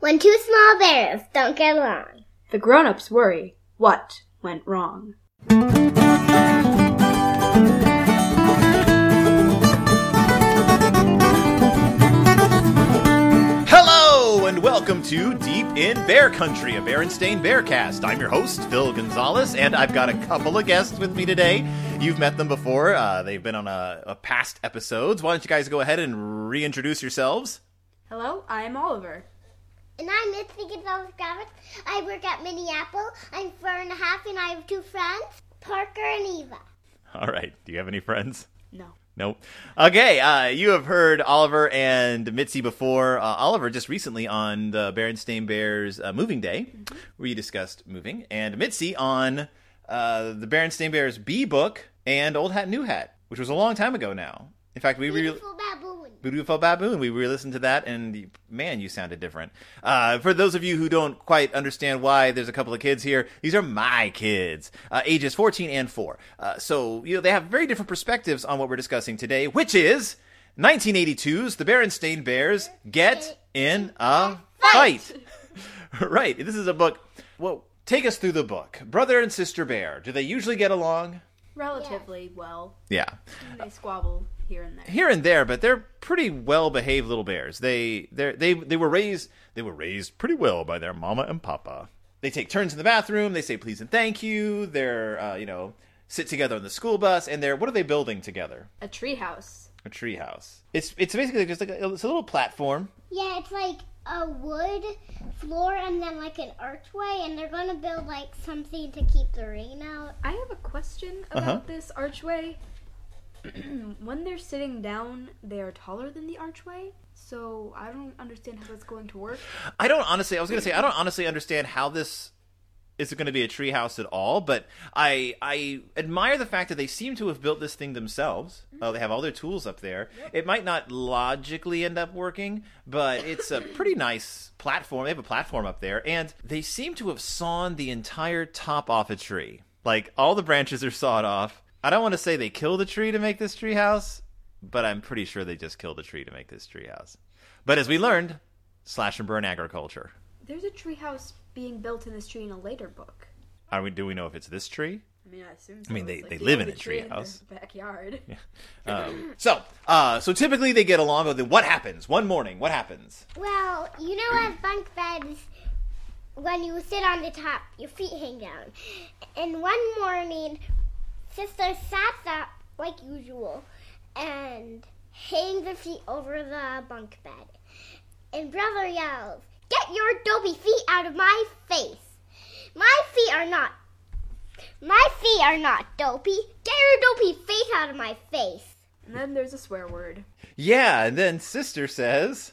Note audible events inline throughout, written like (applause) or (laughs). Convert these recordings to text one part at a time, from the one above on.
When two small bears don't get along. The grown-ups worry. What went wrong? Hello and welcome to Deep in Bear Country, a Berenstain Bearcast. I'm your host, Phil Gonzalez, and I've got a couple of guests with me today. You've met them before; uh, they've been on a, a past episodes. Why don't you guys go ahead and reintroduce yourselves? Hello, I'm Oliver. And I'm Mitzi Gonzalez Gravitz. I work at Minneapolis. I'm four and a half, and I have two friends, Parker and Eva. All right. Do you have any friends? No. Nope. Okay, uh, you have heard Oliver and Mitzi before. Uh, Oliver just recently on the Berenstain Bears uh, Moving Day, where you discussed moving, and Mitzi on uh, the Berenstain Bears B book and Old Hat New Hat, which was a long time ago now. In fact, we re- Beautiful baboon. We re-listened to that, and man, you sounded different. Uh, for those of you who don't quite understand why there's a couple of kids here, these are my kids, uh, ages 14 and 4. Uh, so you know they have very different perspectives on what we're discussing today, which is 1982's The Berenstain Bears Get in a Fight. (laughs) right. This is a book. Well, take us through the book. Brother and sister bear. Do they usually get along? Relatively well. Yeah. They squabble here and there. here and there, but they're pretty well behaved little bears. They they they they were raised they were raised pretty well by their mama and papa. They take turns in the bathroom. They say please and thank you. They're uh, you know sit together on the school bus, and they're what are they building together? A treehouse. A tree house. It's it's basically just like a, it's a little platform. Yeah, it's like a wood floor and then like an archway, and they're gonna build like something to keep the rain out. I have a question about Uh-huh. this archway. (clears throat) when they're sitting down, they are taller than the archway. So I don't understand how that's going to work. I don't honestly. I was gonna say I don't honestly understand how this is it going to be a tree house at all. But I I admire the fact that they seem to have built this thing themselves. Uh, they have all their tools up there. It might not logically end up working, but it's a pretty nice platform. They have a platform up there, and they seem to have sawn the entire top off a tree. Like all the branches are sawed off. I don't want to say they killed a tree to make this tree house, but I'm pretty sure they just killed a tree to make this tree house. But as we learned, slash and burn agriculture. There's a treehouse being built in this tree in a later book. Are we? Do we know if it's this tree? I mean, I assume. I mean, they- It's they live in only a tree their treehouse. Backyard. (laughs) (laughs) Um, so, uh, so typically they get along. But then what happens one morning? What happens? Well, you know, as bunk beds, when you sit on the top, your feet hang down. And one morning, sister sat up like usual and hanged her feet over the bunk bed. And brother yells, "Get your dopey feet out of my face! My feet are not. My feet are not dopey. Get your dopey feet out of my face!" And then there's a swear word. Yeah, and then sister says,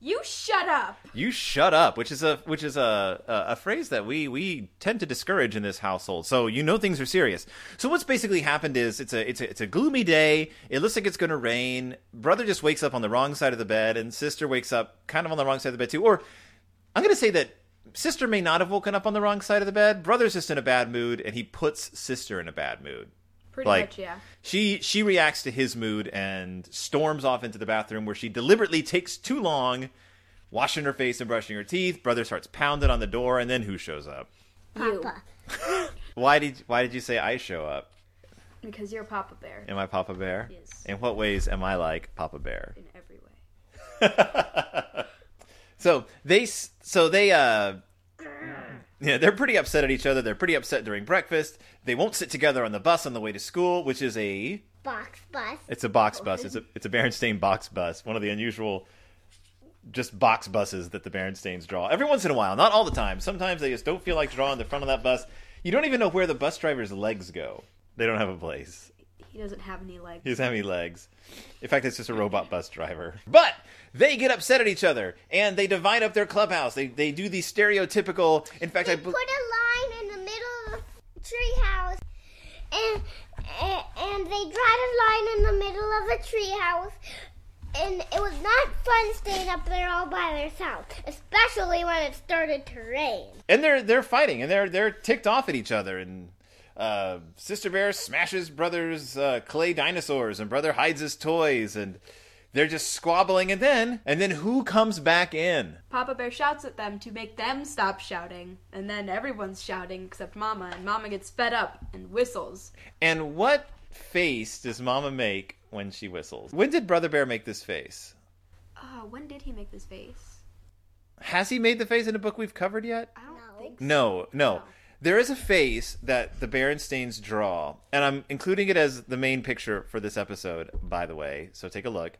You shut up. "You shut up," which is a which is a, a a phrase that we we tend to discourage in this household. So you know things are serious. So what's basically happened is it's a it's a it's a gloomy day. It looks like it's going to rain. Brother just wakes up on the wrong side of the bed, and sister wakes up kind of on the wrong side of the bed too. Or I'm going to say that sister may not have woken up on the wrong side of the bed. Brother's just in a bad mood, and he puts sister in a bad mood. Pretty Like- much, yeah. She she reacts to his mood and storms off into the bathroom where she deliberately takes too long washing her face and brushing her teeth. Brother starts pounding on the door, and then who shows up? Papa. (laughs) Why did why did you say I show up? Because you're Papa Bear. Am I Papa Bear? Yes. In what ways am I like Papa Bear? In every way. (laughs) so they so they uh yeah, they're pretty upset at each other. They're pretty upset during breakfast. They won't sit together on the bus on the way to school, which is a Box bus. It's a box bus. It's a it's a Berenstain box bus. One of the unusual just box buses that the Berenstains draw. Every once in a while, not all the time. Sometimes they just don't feel like drawing the front of that bus. You don't even know where the bus driver's legs go. They don't have a place. He doesn't have any legs. He doesn't have any legs. In fact, it's just a robot bus driver. But they get upset at each other and they divide up their clubhouse. They they do the stereotypical. In fact, They I put a line in the middle of the treehouse, and, and and they dried a line in the middle of the treehouse. And it was not fun staying up there all by themselves, especially when it started to rain. and they're they're fighting and they're they're ticked off at each other and uh, Sister Bear smashes Brother's uh, clay dinosaurs and Brother hides his toys and they're just squabbling, and then and then who comes back in? Papa Bear shouts at them to make them stop shouting, and then everyone's shouting except Mama, and Mama gets fed up and whistles. And what face does Mama make when she whistles? When did Brother Bear make this face? Uh, when did he make this face? Has he made the face in a book we've covered yet? I don't No. think so. No, no. No. There is a face that the Berenstains draw, and I'm including it as the main picture for this episode, by the way, so take a look.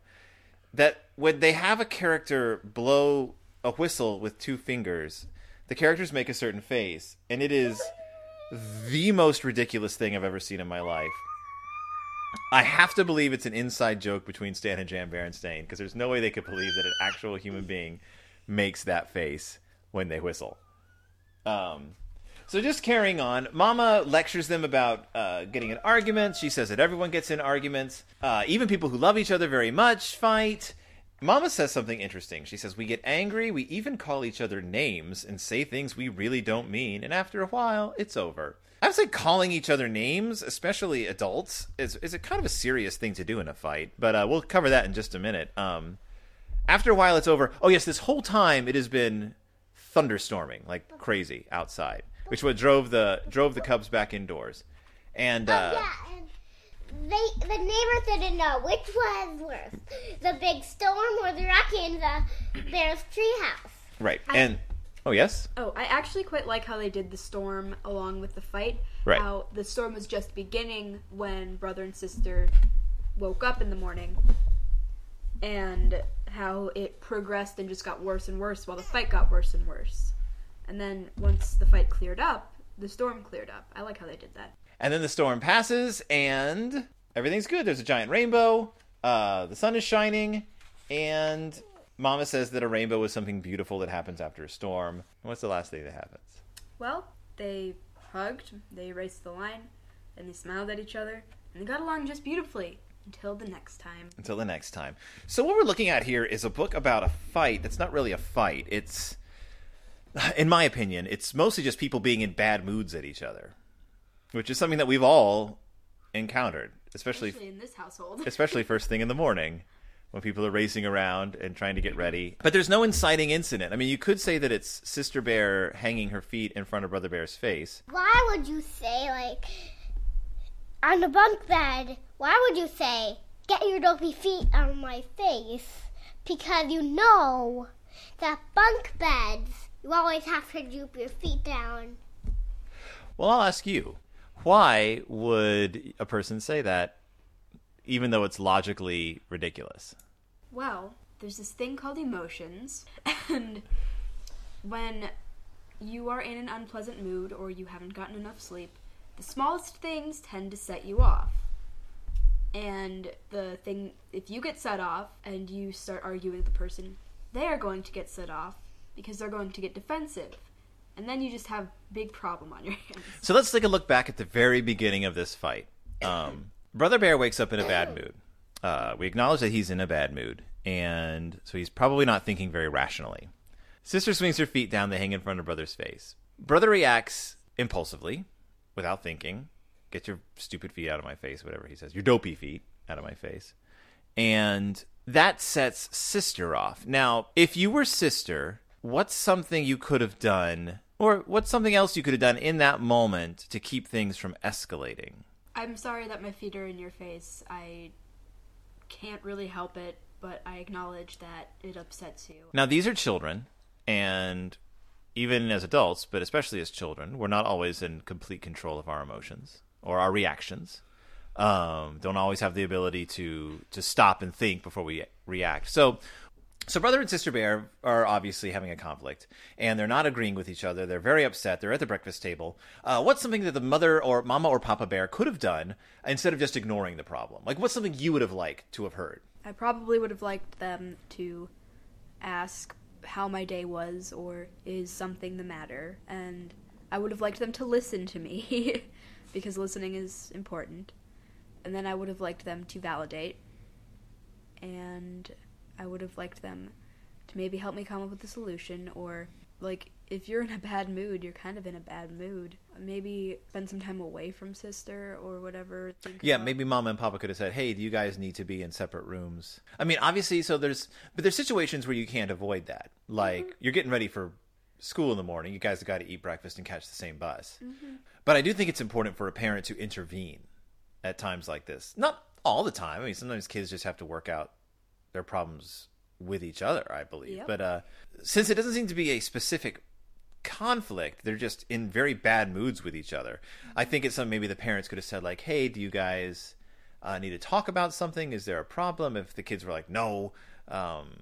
That when they have a character blow a whistle with two fingers, the characters make a certain face, and it is the most ridiculous thing I've ever seen in my life. I have to believe it's an inside joke between Stan and Jan Berenstain, because there's no way they could believe that an actual human being makes that face when they whistle. Um, so just carrying on, Mama lectures them about uh, getting in arguments. She says that everyone gets in arguments, uh, even people who love each other very much fight. Mama says something interesting. She says we get angry, we even call each other names and say things we really don't mean, and after a while, it's over. I would say calling each other names, especially adults, is is a kind of a serious thing to do in a fight. But uh, we'll cover that in just a minute. Um, after a while, it's over. Oh yes, this whole time it has been thunderstorming like crazy outside, which what drove the drove the Cubs back indoors. And uh, oh, yeah, and they the neighbors didn't know which was worse, the big storm or the rocket in the bear's treehouse. right, and oh yes, Oh, I actually quite like how they did the storm along with the fight. Right. How the storm was just beginning when brother and sister woke up in the morning, and how it progressed and just got worse and worse while the fight got worse and worse. And then once the fight cleared up, the storm cleared up. I like how they did that. and then the storm passes and everything's good. There's a giant rainbow. Uh, the sun is shining, and Mama says that a rainbow is something beautiful that happens after a storm. What's the last thing that happens? Well, they hugged, they raced the line, and they smiled at each other, and they got along just beautifully until the next time. until the next time. So what we're looking at here is a book about a fight that's not really a fight. It's in my opinion, it's mostly just people being in bad moods at each other, which is something that we've all encountered, especially Especially in this household. (laughs) especially first thing in the morning when people are racing around and trying to get mm-hmm. ready. But there's no inciting incident. I mean, you could say that it's Sister Bear hanging her feet in front of Brother Bear's face. Why would you say like on the bunk bed? Why would you say get your dopey feet on my face? Because you know that bunk beds you always have to droop your feet down. Well, I'll ask you. Why would a person say that even though it's logically ridiculous? Well, there's this thing called emotions, (laughs) and when you are in an unpleasant mood or you haven't gotten enough sleep, the smallest things tend to set you off. And the thing, if you get set off and you start arguing with the person, they are going to get set off because they're going to get defensive. And then you just have big problem on your (laughs) hands. So let's take a look back at the very beginning of this fight. Um, Brother Bear wakes up in a bad mood. Uh, we acknowledge that he's in a bad mood, and so he's probably not thinking very rationally. Sister swings her feet down, they hang in front of Brother's face. Brother reacts impulsively, without thinking. Get your stupid feet out of my face, whatever he says. Your dopey feet out of my face. And that sets Sister off. Now, if you were Sister, what's something you could have done, or what's something else you could have done in that moment to keep things from escalating? I'm sorry that my feet are in your face. I can't really help it, but I acknowledge that it upsets you. Now, these are children, and even as adults, but especially as children, we're not always in complete control of our emotions or our reactions. Um, don't always have the ability to to stop and think before we react. So, so brother and sister bear are obviously having a conflict, and they're not agreeing with each other. They're very upset. They're at the breakfast table. Uh, what's something that the mother or mama or papa bear could have done instead of just ignoring the problem? Like, what's something you would have liked to have heard? I probably would have liked them to ask how my day was or is something the matter, and I would have liked them to listen to me (laughs) because listening is important. And then I would have liked them to validate, and I would have liked them to maybe help me come up with a solution or like if you're in a bad mood, you're kind of in a bad mood. Maybe spend some time away from sister or whatever. Yeah, about- maybe mama and papa could have said, "Hey, do you guys need to be in separate rooms?" I mean, obviously, so there's but there's situations where you can't avoid that. Mm-hmm. Like you're getting ready for school in the morning, you guys have got to eat breakfast and catch the same bus. Mm-hmm. But I do think it's important for a parent to intervene at times like this. Not all the time. I mean, sometimes kids just have to work out their problems with each other, I believe. Yep. But uh since it doesn't seem to be a specific conflict. They're just in very bad moods with each other. I think it's something maybe the parents could have said like, "Hey, do you guys uh, need to talk about something? Is there a problem?" If the kids were like, "No," um,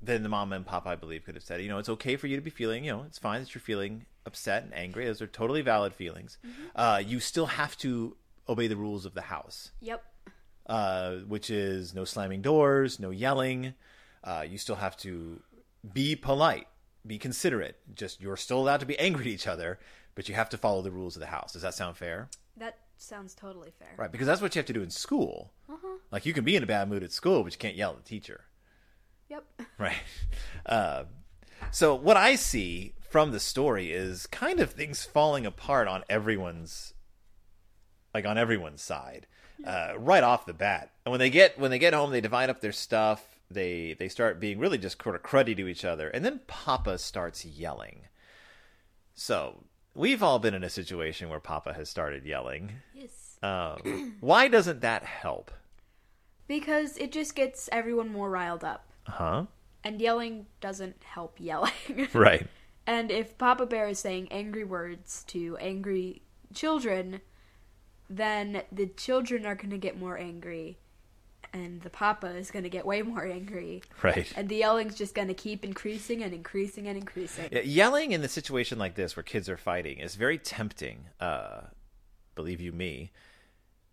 then the mom and papa, I believe, could have said, "You know, it's okay for you to be feeling. You know, it's fine that you're feeling upset and angry. Those are totally valid feelings. Uh, you still have to obey the rules of the house." Yep. Uh, which is no slamming doors, no yelling. Uh, you still have to be polite, be considerate. Just you're still allowed to be angry at each other, but you have to follow the rules of the house. Does that sound fair? That sounds totally fair. Right, because that's what you have to do in school. Like you can be in a bad mood at school, but you can't yell at the teacher. Yep. (laughs) Right. (laughs) Uh, so what I see from the story is kind of things falling apart on everyone's, like on everyone's side, uh, right off the bat. And when they get when they get home, they divide up their stuff. They they start being really just sort of cruddy to each other, and then Papa starts yelling. So we've all been in a situation where Papa has started yelling. Yes. Um, (clears throat) why doesn't that help? Because it just gets everyone more riled up. Huh? And yelling doesn't help yelling. (laughs) Right. And if Papa Bear is saying angry words to angry children, then the children are going to get more angry. And the Papa is going to get way more angry. Right. And the yelling's just going to keep increasing and increasing and increasing. Yelling in a situation like this where kids are fighting is very tempting, uh, believe you me,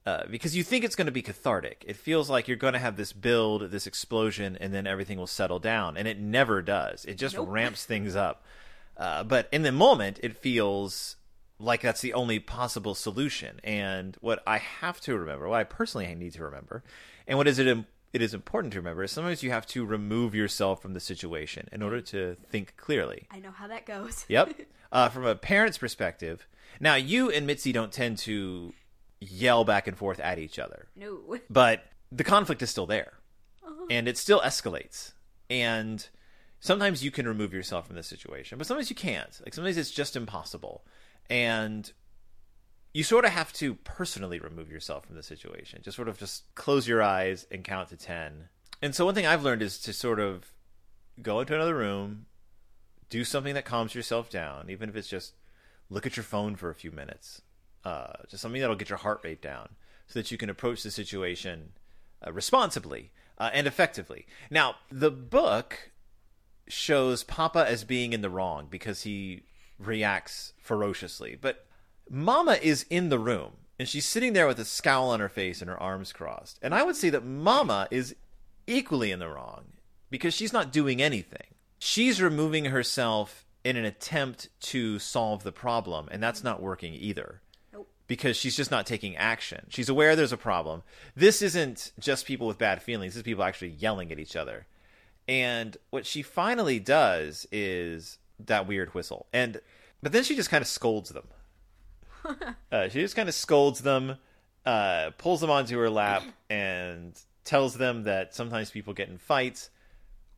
uh, because you think it's going to be cathartic. It feels like you're going to have this build, this explosion, and then everything will settle down. And it never does. It just Nope. ramps things up. Uh, but in the moment, it feels like that's the only possible solution. And what I have to remember, what I personally need to remember, and what is it im- it is important to remember is sometimes you have to remove yourself from the situation in order to think clearly. I know how that goes. Yep. (laughs) Uh, from a parent's perspective, now you and Mitzi don't tend to yell back and forth at each other, no. but the conflict is still there, and it still escalates. And sometimes you can remove yourself from the situation, but sometimes you can't. Like sometimes it's just impossible, and you sort of have to personally remove yourself from the situation. Just sort of just close your eyes and count to ten. And so one thing I've learned is to sort of go into another room, do something that calms yourself down, even if it's just look at your phone for a few minutes. Uh, just something that'll get your heart rate down so that you can approach the situation uh, responsibly uh, and effectively. Now, the book shows Papa as being in the wrong because he reacts ferociously, but Mama is in the room and she's sitting there with a scowl on her face and her arms crossed. And I would say that Mama is equally in the wrong because she's not doing anything. She's removing herself in an attempt to solve the problem, and that's not working either Nope. because she's just not taking action. She's aware there's a problem. This isn't just people with bad feelings, this is people actually yelling at each other. And what she finally does is that weird whistle. And but then she just kind of scolds them. (laughs) uh, she just kind of scolds them, uh, pulls them onto her lap, and tells them that sometimes people get in fights,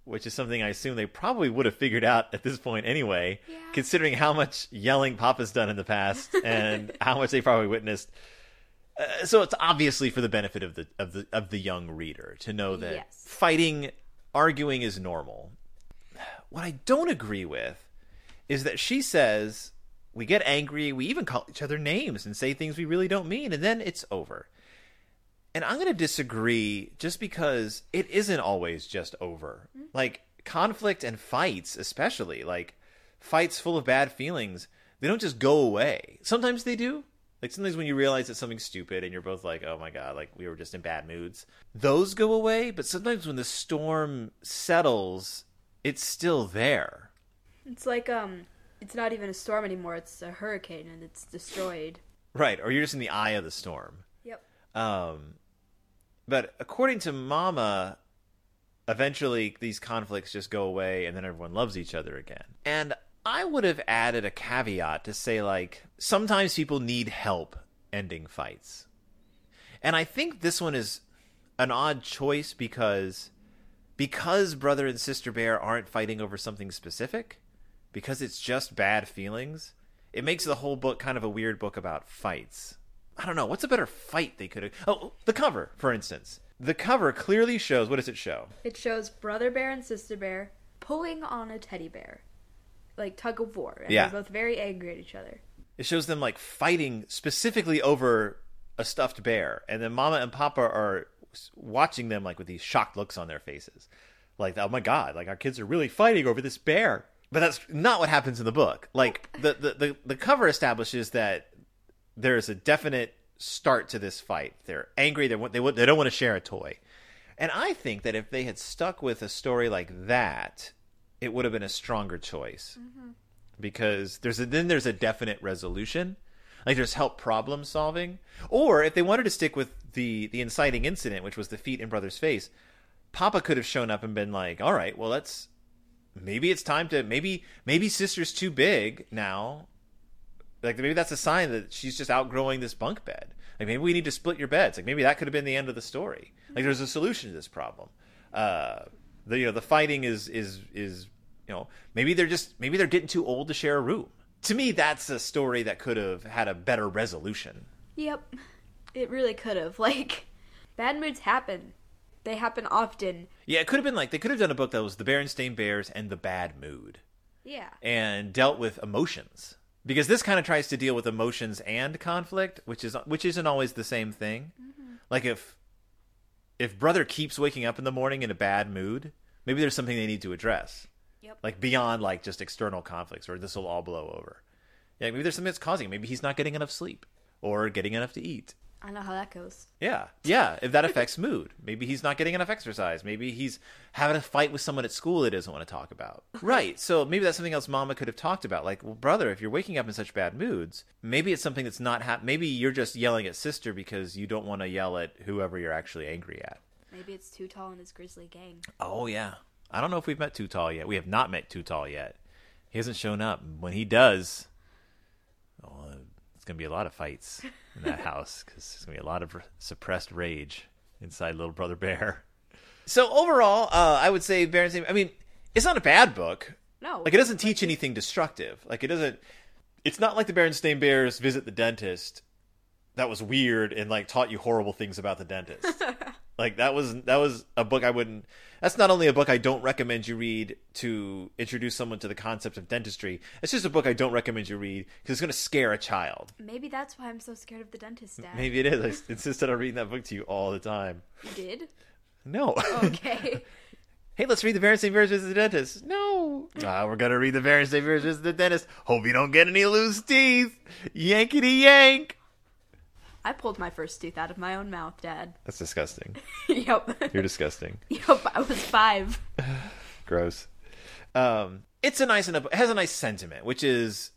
which is something I assume they probably would have figured out at this point anyway, Yeah. considering how much yelling Papa's done in the past (laughs) and how much they probably witnessed. Uh, so it's obviously for the benefit of the of the of the young reader to know that Yes. fighting, arguing is normal. What I don't agree with is that she says we get angry, we even call each other names and say things we really don't mean, and then it's over. And I'm going to disagree just because it isn't always just over. Mm-hmm. Like conflict and fights, especially, like fights full of bad feelings, they don't just go away. Sometimes they do. Like sometimes when you realize that something's stupid and you're both like, "Oh my god, like we were just in bad moods." Those go away, but sometimes when the storm settles, it's still there. It's like um it's not even a storm anymore, it's a hurricane and it's destroyed. Right, or you're just in the eye of the storm. Yep. Um, but according to Mama, eventually these conflicts just go away and then everyone loves each other again. And I would have added a caveat to say, like, sometimes people need help ending fights. And I think this one is an odd choice because because brother and sister bear aren't fighting over something specific, because it's just bad feelings, it makes the whole book kind of a weird book about fights. I don't know, what's a better fight they could have Oh, the cover, for instance. The cover clearly shows what does it show? It shows brother bear and sister bear pulling on a teddy bear, like tug of war, and Yeah. they're both very angry at each other. It shows them like fighting specifically over a stuffed bear, and then Mama and Papa are watching them like with these shocked looks on their faces, like oh my god, like our kids are really fighting over this bear. But that's not what happens in the book. Like the the the, the cover establishes that there is a definite start to this fight. They're angry. They want they they don't want to share a toy, and I think that if they had stuck with a story like that, it would have been a stronger choice mm-hmm. because there's a, then there's a definite resolution like there's help problem solving or if they wanted to stick with the the inciting incident which was the feet in brother's face papa could have shown up and been like all right well let's maybe it's time to maybe maybe sister's too big now. Like maybe that's a sign that she's just outgrowing this bunk bed. Like maybe we need to split your beds. Like maybe that could have been the end of the story. Like there's a solution to this problem. Uh the you know the fighting is is is you know maybe they're just maybe they're getting too old to share a room. To me that's a story that could have had a better resolution. Yep, it really could have. (laughs) Like, bad moods happen. They happen often. yeah it could have been like they could have done a book that was the berenstain bears and the bad mood Yeah. and dealt with emotions because this kind of tries to deal with emotions and conflict which is which isn't always the same thing mm-hmm. like if if brother keeps waking up in the morning in a bad mood maybe there's something they need to address Yep. like beyond like just external conflicts or this will all blow over yeah maybe there's something that's causing it. maybe he's not getting enough sleep or getting enough to eat I know how that goes. yeah yeah if that affects mood maybe he's not getting enough exercise maybe he's having a fight with someone at school he doesn't want to talk about (laughs) right so maybe that's something else mama could have talked about like well brother if you're waking up in such bad moods maybe it's something that's not maybe you're just yelling at sister because you don't want to yell at whoever you're actually angry at Maybe it's too tall in his grizzly gang. Oh yeah. I don't know if we've met Too Tall yet. We have not met Too Tall yet. He hasn't shown up. When he does, it's gonna be a lot of fights in that (laughs) house because there's gonna be a lot of r- suppressed rage inside Little Brother Bear. So overall, uh, I would say Bear and Same. I mean, it's not a bad book. No. Like it doesn't teach anything destructive. Like it doesn't. It's not like the Berenstain Bears visit the dentist. That was weird and like taught you horrible things about the dentist. (laughs) like that was that was a book I wouldn't. That's not only a book I don't recommend you read to introduce someone to the concept of dentistry. It's just a book I don't recommend you read because it's going to scare a child. Maybe that's why I'm so scared of the dentist, Dad. Maybe it I I insisted on reading that book to you all the time. You did? No. Okay. (laughs) hey, let's read the Berenstain Bears visit the dentist. No. Ah, we're gonna read the Berenstain Bears visit the dentist. Hope you don't get any loose teeth. Yankety yank. I pulled my first tooth out of my own mouth, Dad. (laughs) That's disgusting. yep. You're disgusting. (laughs) yep, I was five. (sighs) Gross. Um, it's a nice enough. It has a nice sentiment, which is,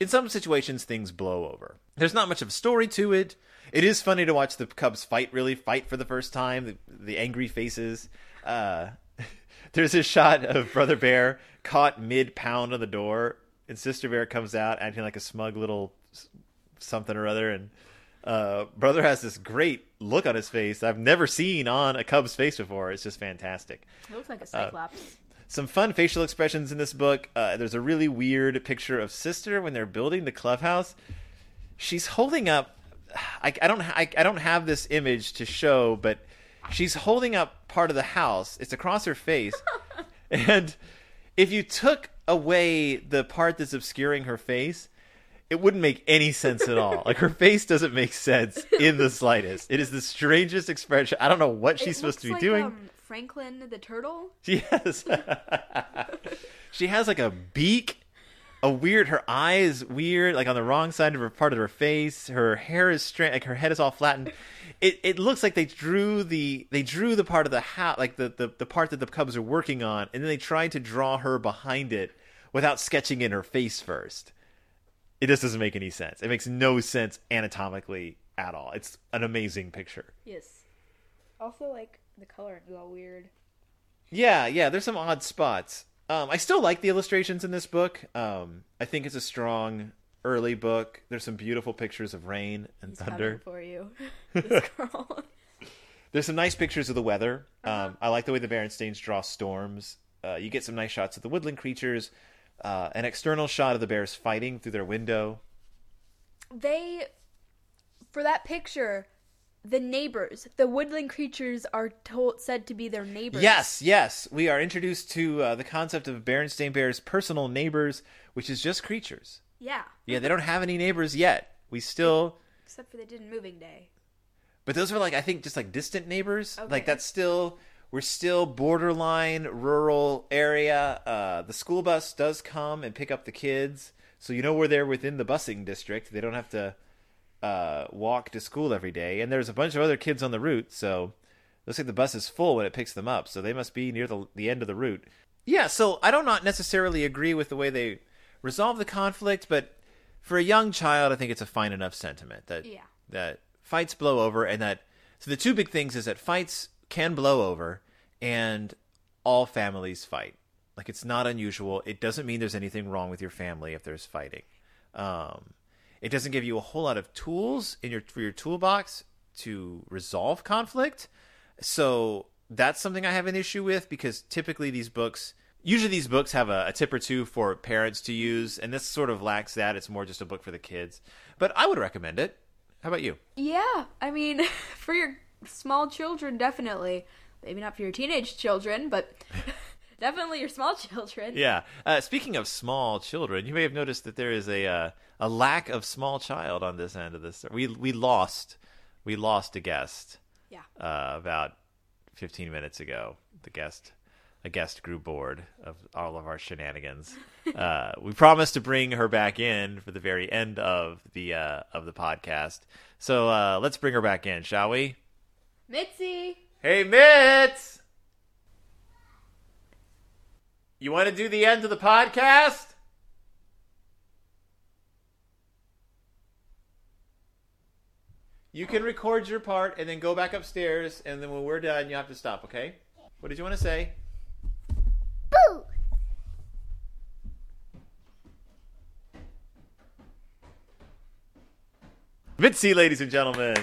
in some situations, things blow over. There's not much of a story to it. It is funny to watch the Cubs fight, really fight for the first time. The, the angry faces. Uh, (laughs) there's a shot of Brother Bear caught mid pound on the door, and Sister Bear comes out acting like a smug little something or other, and uh, Brother has this great look on his face I've never seen on a Cub's face before. It's just fantastic It looks like a cyclops. some fun facial expressions in this book. Uh, there's a really weird picture of sister when they're building the clubhouse. She's holding up. I, I don't. I, I don't have this image to show, but she's holding up part of the house. It's across her face, (laughs) and if you took away the part that's obscuring her face, it wouldn't make any sense at all. Like her face doesn't make sense in the slightest. It is the strangest expression. I don't know what she's supposed to be looks doing. Um, Franklin the turtle. Yes. (laughs) she has like a beak, a weird. Her eye is weird, like on the wrong side of her part of her face. Her hair is straight, like her head is all flattened. It it looks like they drew the they drew the part of the hat, like the, the the part that the Cubs are working on, and then they tried to draw her behind it without sketching in her face first. It just doesn't make any sense. It makes no sense anatomically at all. It's an amazing picture. Yes. Also, like the color is all weird. Yeah, yeah. There's some odd spots. Um, I still like the illustrations in this book. Um, I think it's a strong early book. There's some beautiful pictures of rain and Coming thunder. for you, (laughs) this (laughs) girl. There's some nice pictures of the weather. Um, I like the way the Berenstains draw storms. Uh, you get some nice shots of the woodland creatures. Uh, an external shot of the bears fighting through their window. they, for that picture, the neighbors, the woodland creatures are told said to be their neighbors. Yes, yes. We are introduced to uh, the concept of Berenstain Bears' personal neighbors, which is just creatures. Yeah. Yeah, they don't have any neighbors yet. We still, Except for they did in moving day. but those are like I think just like distant neighbors. Okay. Like that's still we're still borderline rural area. Uh, the school bus does come and pick up the kids, so you know we're there within the busing district. They don't have to uh, walk to school every day, and there's a bunch of other kids on the route, so looks like the bus is full when it picks them up. So they must be near the the end of the route. Yeah, so I do not necessarily agree with the way they resolve the conflict, but for a young child, I think it's a fine enough sentiment that Yeah. that fights blow over, and that so the two big things is that fights can blow over, and all families fight. Like it's not unusual. It doesn't mean there's anything wrong with your family if there's fighting. Um, it doesn't give you a whole lot of tools in your for your toolbox to resolve conflict. So that's something I have an issue with because typically these books, usually these books have a, a tip or two for parents to use, and this sort of lacks that. It's more just a book for the kids. But I would recommend it. How about you? Yeah, I mean, (laughs) for your small children, definitely. Maybe not for your teenage children, but (laughs) definitely your small children. Yeah. Uh, speaking of small children, you may have noticed that there is a uh, a lack of small child on this end of this. We we lost we lost a guest Yeah. uh, about 15 minutes ago. The guest a guest grew bored of all of our shenanigans. (laughs) uh, we promised to bring her back in for the very end of the uh, of the podcast. So uh, let's bring her back in, shall we? Mitzi! Hey, Mitz! You want to do the end of the podcast? You can record your part and then go back upstairs, and then when we're done, you have to stop, okay? What did you want to say? Boo! Mitzi, ladies and gentlemen.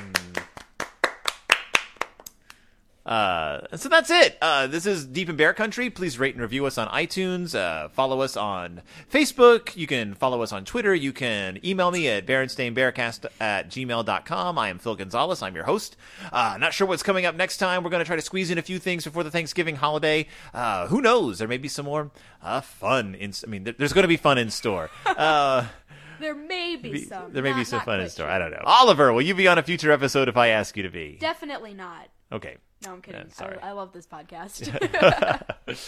Uh, so that's it. Uh, this is Deep in Bear Country. Please rate and review us on iTunes. Uh, follow us on Facebook. You can follow us on Twitter. You can email me at berenstainbearcast at gmail.com. I am Phil Gonzalez. I'm your host. Uh, not sure what's coming up next time. We're going to try to squeeze in a few things before the Thanksgiving holiday. Uh, who knows? There may be some more uh, fun. In, I mean, there, there's going to be fun in store. Uh, (laughs) There may be, be- some. there may be Not- some fun in store. I don't know. Oliver, will you be on a future episode if I ask you to be? Definitely not. Okay. No, I'm kidding. Yeah, sorry. I, I love this podcast.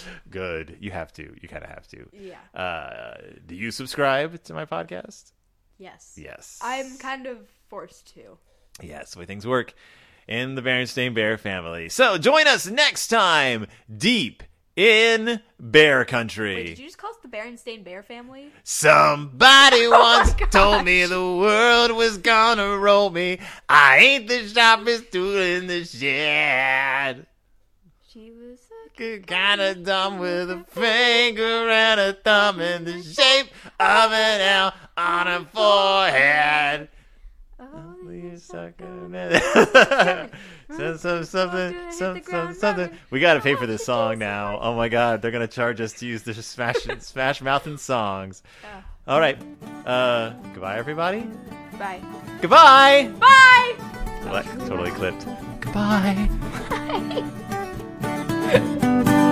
(laughs) (laughs) Good. You have to. You kind of have to. yeah. Uh, do you subscribe to my podcast? Yes. Yes. I'm kind of forced to. Yes, the way things work in the Berenstain Bear family. So join us next time, deep in Bear Country. Wait, did you just call us the Berenstain Bear family? Somebody (laughs) oh once told me the world was gonna roll me. I ain't the sharpest tool in the shed. She was a Kind of dumb with a finger and a thumb in the shape of an L on her forehead. Oh, You sucker (laughs) man. Some, some, something, some, some, something. We gotta pay for this song now. Oh my god, they're gonna charge us to use the Smash (laughs) Smash Mouth and songs. All right, uh, goodbye, everybody. Bye. Goodbye. Bye! What? Totally clipped. (laughs) Goodbye. Bye. (laughs)